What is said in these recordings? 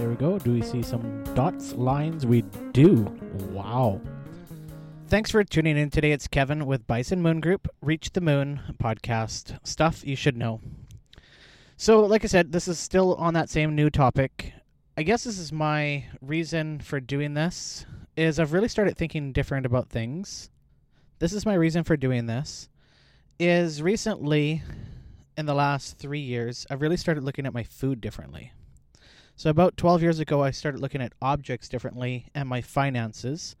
There we go. Do we see some dots, lines? We do. Wow. Thanks for tuning in today. It's Kevin with Bison Moon Group, Reach the Moon podcast. Stuff you should know. So, like I said, this is still on that same new topic. I guess this is my reason for doing this is I've really started thinking different about things. This is my reason for doing this is recently in the last 3 years I've really started looking at my food differently. So about 12 years ago I started looking at objects differently and my finances.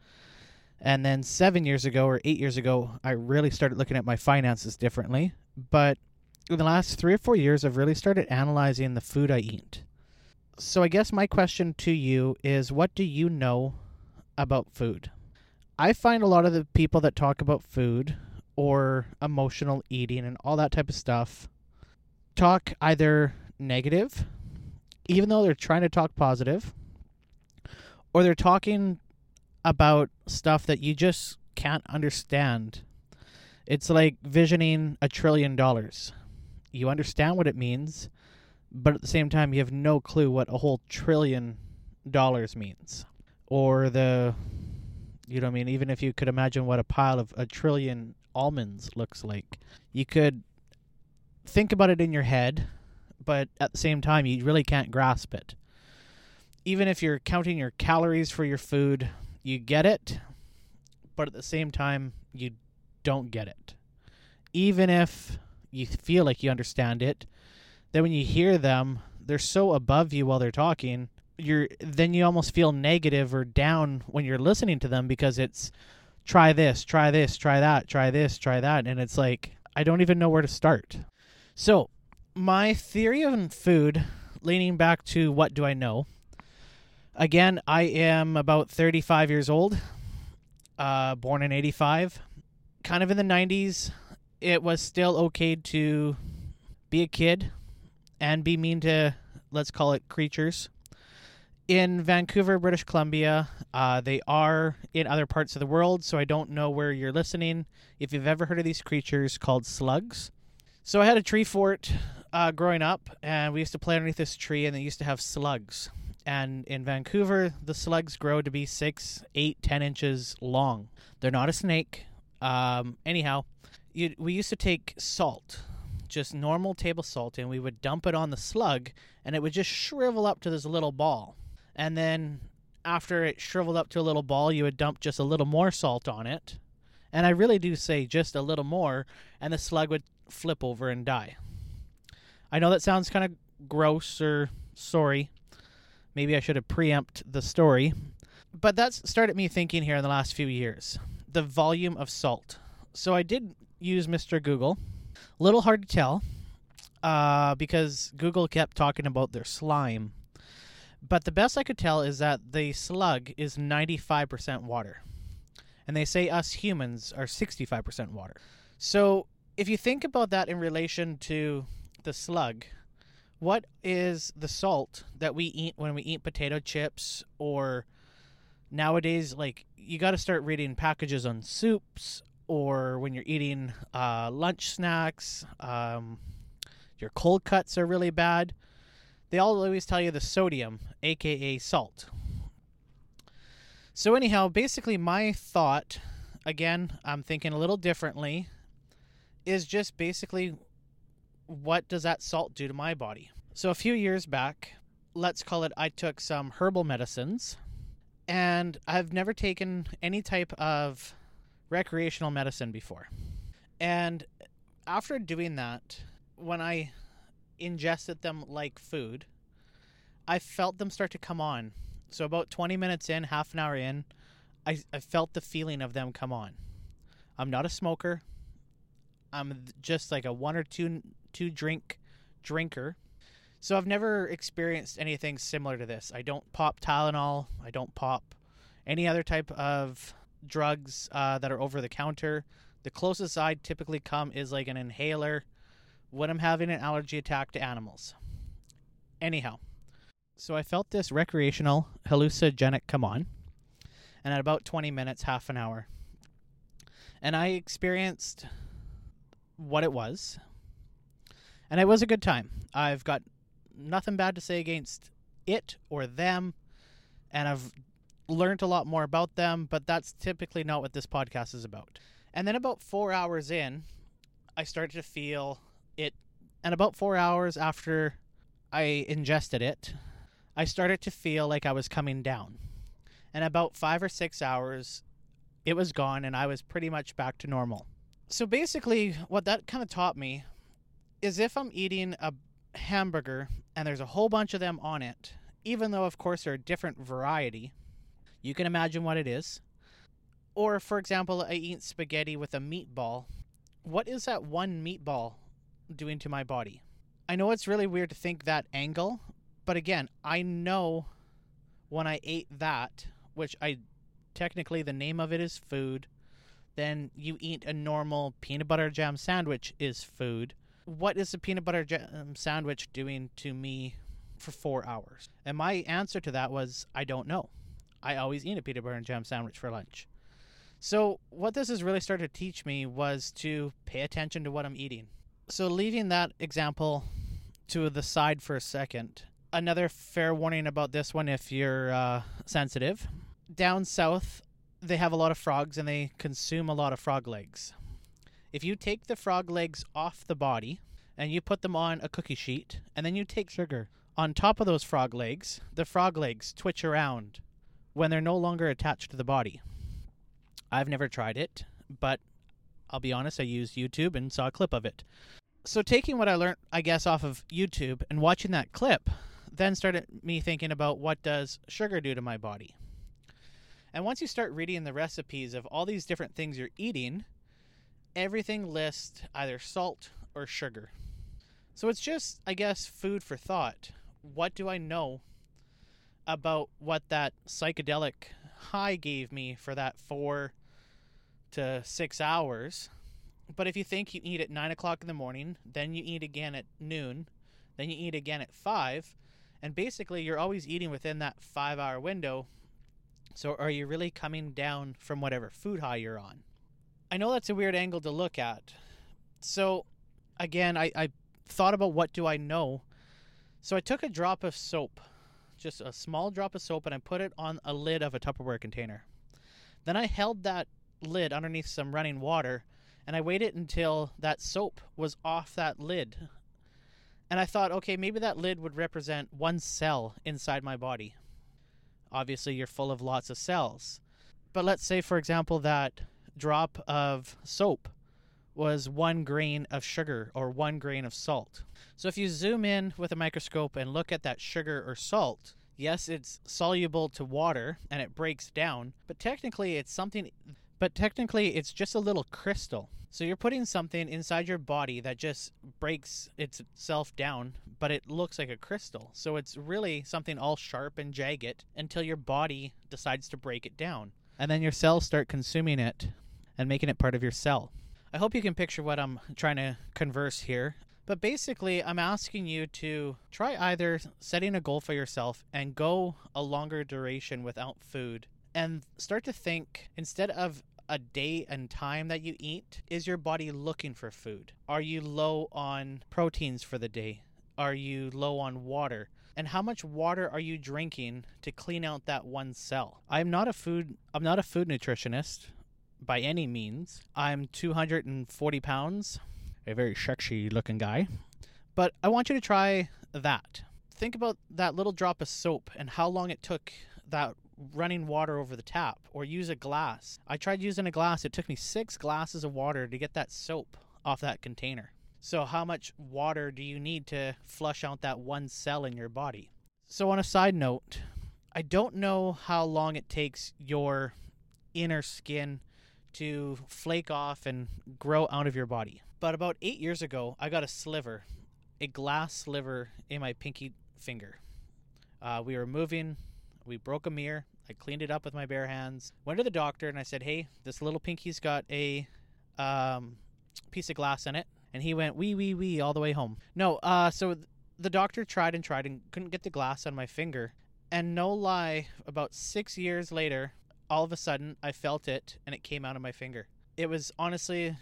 And then 7 years ago or 8 years ago I really started looking at my finances differently, but in the last 3 or 4 years I've really started analyzing the food I eat. So I guess my question to you is what do you know about food? I find a lot of the people that talk about food or emotional eating and all that type of stuff talk either negative, even though they're trying to talk positive, or they're talking about stuff that you just can't understand. It's like visioning a trillion dollars. You understand what it means, but at the same time, you have no clue what a whole trillion dollars means. Or the, you know I mean? Even if you could imagine what a pile of a trillion almonds looks like, you could think about it in your head, but at the same time, you really can't grasp it. Even if you're counting your calories for your food, you get it, but at the same time, you don't get it. Even if you feel like you understand it, then when you hear them, they're so above you while they're talking. You're then you almost feel negative or down when you're listening to them because it's try this, try this, try that, try this, try that, and it's like I don't even know where to start. So, my theory on food, leaning back to what do I know? Again, I am about 35 years old, uh, born in 85. Kind of in the 90s, it was still okay to be a kid and be mean to, let's call it creatures. In Vancouver, British Columbia, uh, they are in other parts of the world, so I don't know where you're listening. If you've ever heard of these creatures called slugs. So I had a tree fort uh, growing up, and we used to play underneath this tree, and they used to have slugs. And in Vancouver, the slugs grow to be six, eight, ten inches long. They're not a snake. Um, anyhow, you, we used to take salt, just normal table salt, and we would dump it on the slug, and it would just shrivel up to this little ball. And then after it shriveled up to a little ball, you would dump just a little more salt on it. And I really do say just a little more, and the slug would flip over and die. I know that sounds kind of gross or sorry. Maybe I should have preempt the story. But that's started me thinking here in the last few years. The volume of salt. So I did use Mr. Google. Little hard to tell uh, because Google kept talking about their slime. But the best I could tell is that the slug is 95% water. And they say us humans are 65% water. So if you think about that in relation to the slug, what is the salt that we eat when we eat potato chips or nowadays like you got to start reading packages on soups or when you're eating uh, lunch snacks um, your cold cuts are really bad. They all always tell you the sodium aka salt. So anyhow basically my thought again i'm thinking a little differently is just basically what does that salt do to my body? So a few years back, let's call it I took some herbal medicines and I've never taken any type of recreational medicine before. And after doing that, when I ingested them like food, I felt them start to come on. So about 20 minutes in, half an hour in, I, I felt the feeling of them come on. I'm not a smoker. I'm just like a one or two two drink drinker. So I've never experienced anything similar to this. I don't pop Tylenol. I don't pop any other type of drugs uh, that are over the counter. The closest I typically come is like an inhaler when I'm having an allergy attack to animals. Anyhow, so I felt this recreational hallucinogenic come on, and at about 20 minutes, half an hour, and I experienced what it was. And it was a good time. I've got nothing bad to say against it or them, and I've learned a lot more about them, but that's typically not what this podcast is about. And then about four hours in, I started to feel it. And about four hours after I ingested it, I started to feel like I was coming down. And about five or six hours, it was gone, and I was pretty much back to normal. So basically, what that kind of taught me is if I'm eating a hamburger and there's a whole bunch of them on it, even though, of course, they're a different variety, you can imagine what it is. Or, for example, I eat spaghetti with a meatball. What is that one meatball doing to my body? I know it's really weird to think that angle, but again, I know when I ate that, which I technically the name of it is food, then you eat a normal peanut butter jam sandwich is food. What is a peanut butter jam sandwich doing to me for four hours? And my answer to that was, I don't know. I always eat a peanut butter and jam sandwich for lunch. So, what this has really started to teach me was to pay attention to what I'm eating. So, leaving that example to the side for a second, another fair warning about this one if you're uh, sensitive. Down south, they have a lot of frogs and they consume a lot of frog legs. If you take the frog legs off the body and you put them on a cookie sheet and then you take sugar on top of those frog legs, the frog legs twitch around when they're no longer attached to the body. I've never tried it, but I'll be honest, I used YouTube and saw a clip of it. So, taking what I learned, I guess, off of YouTube and watching that clip, then started me thinking about what does sugar do to my body. And once you start reading the recipes of all these different things you're eating, everything lists either salt or sugar. So it's just, I guess, food for thought. What do I know about what that psychedelic high gave me for that four to six hours. But if you think you eat at nine o'clock in the morning, then you eat again at noon, then you eat again at five, and basically you're always eating within that five hour window. So are you really coming down from whatever food high you're on? I know that's a weird angle to look at. So again, I, I thought about what do I know. So I took a drop of soap just a small drop of soap and I put it on a lid of a Tupperware container. Then I held that lid underneath some running water and I waited until that soap was off that lid. And I thought, okay, maybe that lid would represent one cell inside my body. Obviously, you're full of lots of cells. But let's say, for example, that drop of soap was one grain of sugar or one grain of salt. So if you zoom in with a microscope and look at that sugar or salt, yes, it's soluble to water and it breaks down, but technically it's something but technically it's just a little crystal. So you're putting something inside your body that just breaks itself down, but it looks like a crystal. So it's really something all sharp and jagged until your body decides to break it down. And then your cells start consuming it and making it part of your cell. I hope you can picture what I'm trying to converse here. But basically, I'm asking you to try either setting a goal for yourself and go a longer duration without food and start to think instead of a day and time that you eat, is your body looking for food? Are you low on proteins for the day? Are you low on water? And how much water are you drinking to clean out that one cell? I'm not a food I'm not a food nutritionist by any means. I'm 240 pounds, a very sexy looking guy. But I want you to try that. Think about that little drop of soap and how long it took that running water over the tap or use a glass. I tried using a glass. It took me 6 glasses of water to get that soap off that container. So how much water do you need to flush out that one cell in your body? So on a side note, I don't know how long it takes your inner skin to flake off and grow out of your body. But about eight years ago, I got a sliver, a glass sliver in my pinky finger. Uh, we were moving, we broke a mirror. I cleaned it up with my bare hands. Went to the doctor and I said, "Hey, this little pinky's got a um, piece of glass in it." And he went wee wee wee all the way home. No, uh, so th- the doctor tried and tried and couldn't get the glass on my finger. And no lie, about six years later, all of a sudden I felt it and it came out of my finger. It was honestly,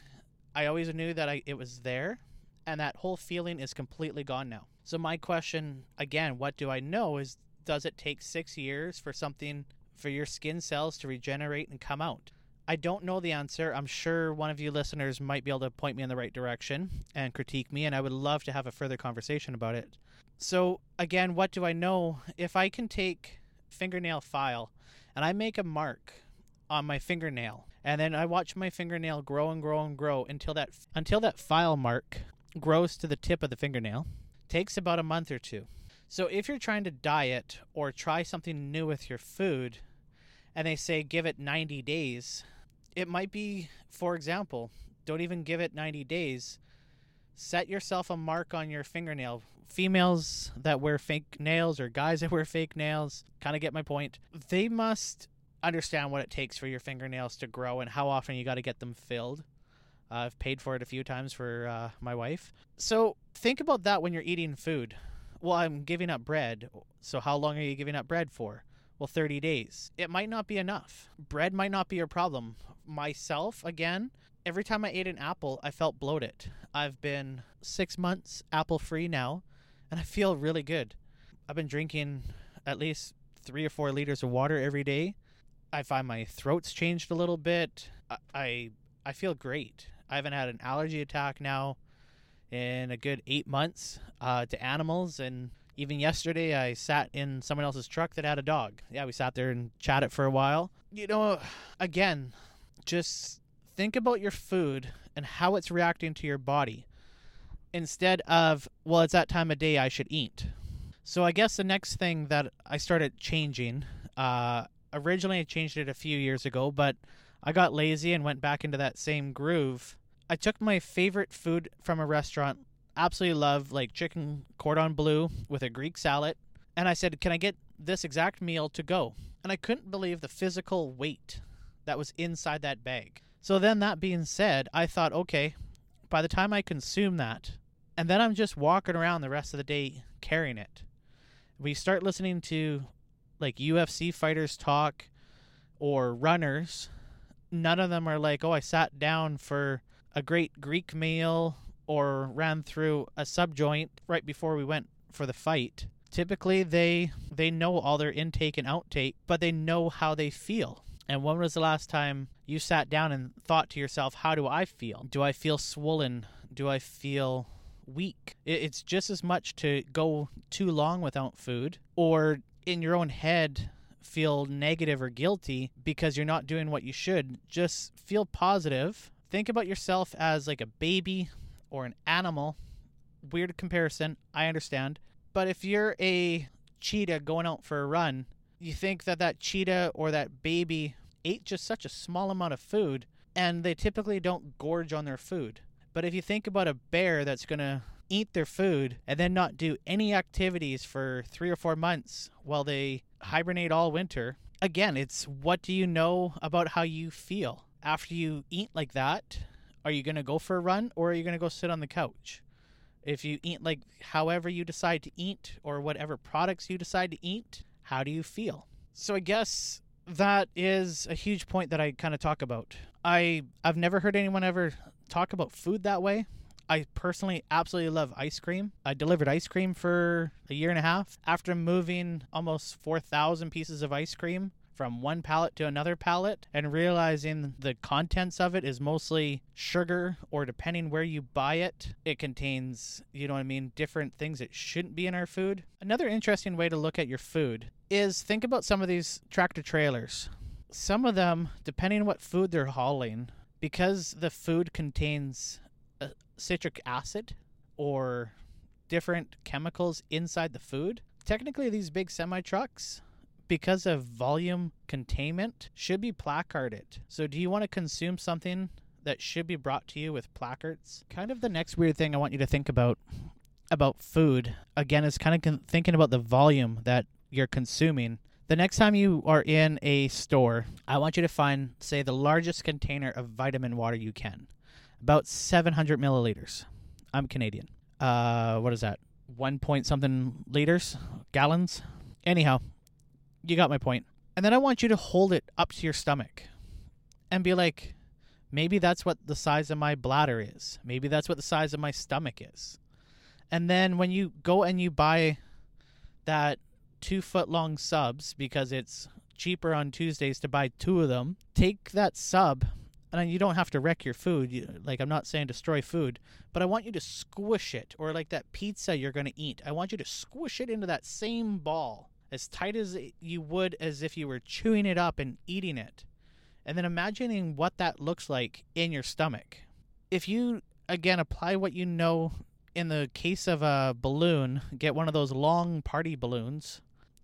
I always knew that I, it was there, and that whole feeling is completely gone now. So, my question again, what do I know is does it take six years for something for your skin cells to regenerate and come out? I don't know the answer. I'm sure one of you listeners might be able to point me in the right direction and critique me, and I would love to have a further conversation about it. So, again, what do I know? If I can take fingernail file and I make a mark on my fingernail, and then I watch my fingernail grow and grow and grow until that until that file mark grows to the tip of the fingernail, takes about a month or two. So, if you're trying to diet or try something new with your food, and they say give it 90 days, it might be, for example, don't even give it 90 days. Set yourself a mark on your fingernail. Females that wear fake nails or guys that wear fake nails, kind of get my point. They must understand what it takes for your fingernails to grow and how often you got to get them filled. Uh, I've paid for it a few times for uh, my wife. So think about that when you're eating food. Well, I'm giving up bread. So how long are you giving up bread for? Well, 30 days. It might not be enough. Bread might not be your problem. Myself, again, every time I ate an apple, I felt bloated. I've been six months apple free now, and I feel really good. I've been drinking at least three or four liters of water every day. I find my throat's changed a little bit. I, I, I feel great. I haven't had an allergy attack now in a good eight months uh, to animals, and even yesterday, I sat in someone else's truck that had a dog. Yeah, we sat there and chatted for a while. You know, again, just think about your food and how it's reacting to your body instead of, well, it's that time of day I should eat. So I guess the next thing that I started changing, uh, originally I changed it a few years ago, but I got lazy and went back into that same groove. I took my favorite food from a restaurant absolutely love like chicken cordon bleu with a Greek salad. And I said, Can I get this exact meal to go? And I couldn't believe the physical weight that was inside that bag. So then, that being said, I thought, okay, by the time I consume that, and then I'm just walking around the rest of the day carrying it. We start listening to like UFC fighters talk or runners. None of them are like, oh, I sat down for a great Greek meal or ran through a subjoint right before we went for the fight. Typically they they know all their intake and outtake but they know how they feel. And when was the last time you sat down and thought to yourself how do i feel? Do i feel swollen? Do i feel weak? It's just as much to go too long without food or in your own head feel negative or guilty because you're not doing what you should. Just feel positive. Think about yourself as like a baby or an animal, weird comparison, I understand. But if you're a cheetah going out for a run, you think that that cheetah or that baby ate just such a small amount of food and they typically don't gorge on their food. But if you think about a bear that's going to eat their food and then not do any activities for three or four months while they hibernate all winter, again, it's what do you know about how you feel? After you eat like that, are you going to go for a run or are you going to go sit on the couch? If you eat like however you decide to eat or whatever products you decide to eat, how do you feel? So I guess that is a huge point that I kind of talk about. I I've never heard anyone ever talk about food that way. I personally absolutely love ice cream. I delivered ice cream for a year and a half. After moving almost 4,000 pieces of ice cream from one pallet to another pallet and realizing the contents of it is mostly sugar or depending where you buy it it contains you know what i mean different things that shouldn't be in our food. Another interesting way to look at your food is think about some of these tractor trailers. Some of them depending on what food they're hauling because the food contains uh, citric acid or different chemicals inside the food technically these big semi trucks because of volume containment, should be placarded. So, do you want to consume something that should be brought to you with placards? Kind of the next weird thing I want you to think about about food again is kind of con- thinking about the volume that you're consuming. The next time you are in a store, I want you to find, say, the largest container of vitamin water you can, about 700 milliliters. I'm Canadian. Uh, what is that? One point something liters, gallons. Anyhow, you got my point. And then I want you to hold it up to your stomach and be like, maybe that's what the size of my bladder is. Maybe that's what the size of my stomach is. And then when you go and you buy that two foot long subs because it's cheaper on Tuesdays to buy two of them. Take that sub, and you don't have to wreck your food. Like, I'm not saying destroy food, but I want you to squish it, or like that pizza you're going to eat. I want you to squish it into that same ball as tight as you would as if you were chewing it up and eating it. And then imagining what that looks like in your stomach. If you, again, apply what you know in the case of a balloon, get one of those long party balloons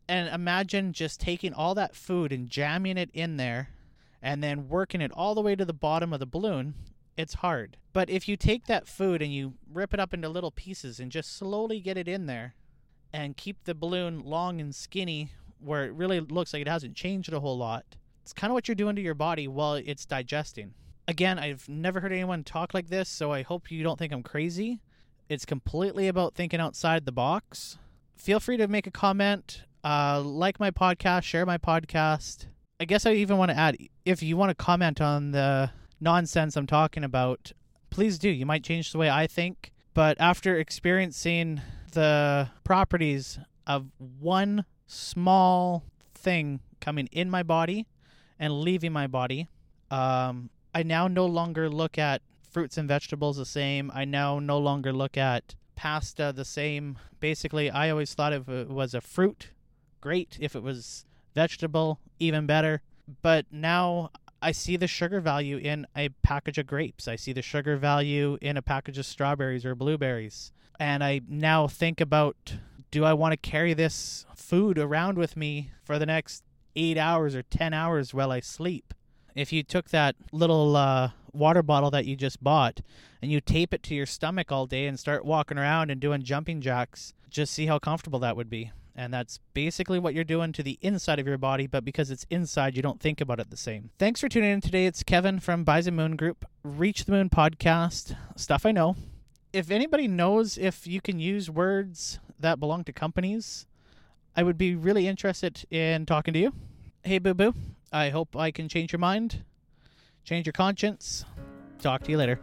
and imagine just taking all that food and jamming it in there and then working it all the way to the bottom of the balloon. It's hard. But if you take that food and you rip it up into little pieces and just slowly get it in there and keep the balloon long and skinny where it really looks like it hasn't changed a whole lot, it's kind of what you're doing to your body while it's digesting. Again, I've never heard anyone talk like this, so I hope you don't think I'm crazy. It's completely about thinking outside the box. Feel free to make a comment, uh, like my podcast, share my podcast. I guess I even want to add if you want to comment on the nonsense I'm talking about, please do. You might change the way I think. But after experiencing the properties of one small thing coming in my body and leaving my body, um, I now no longer look at fruits and vegetables the same. I now no longer look at pasta the same. Basically, I always thought if it was a fruit, great. If it was vegetable, even better. But now I see the sugar value in a package of grapes. I see the sugar value in a package of strawberries or blueberries. And I now think about do I want to carry this food around with me for the next eight hours or 10 hours while I sleep? If you took that little uh, water bottle that you just bought and you tape it to your stomach all day and start walking around and doing jumping jacks, just see how comfortable that would be. And that's basically what you're doing to the inside of your body, but because it's inside, you don't think about it the same. Thanks for tuning in today. It's Kevin from Bison Moon Group, Reach the Moon podcast, stuff I know. If anybody knows if you can use words that belong to companies, I would be really interested in talking to you. Hey, Boo Boo, I hope I can change your mind, change your conscience. Talk to you later.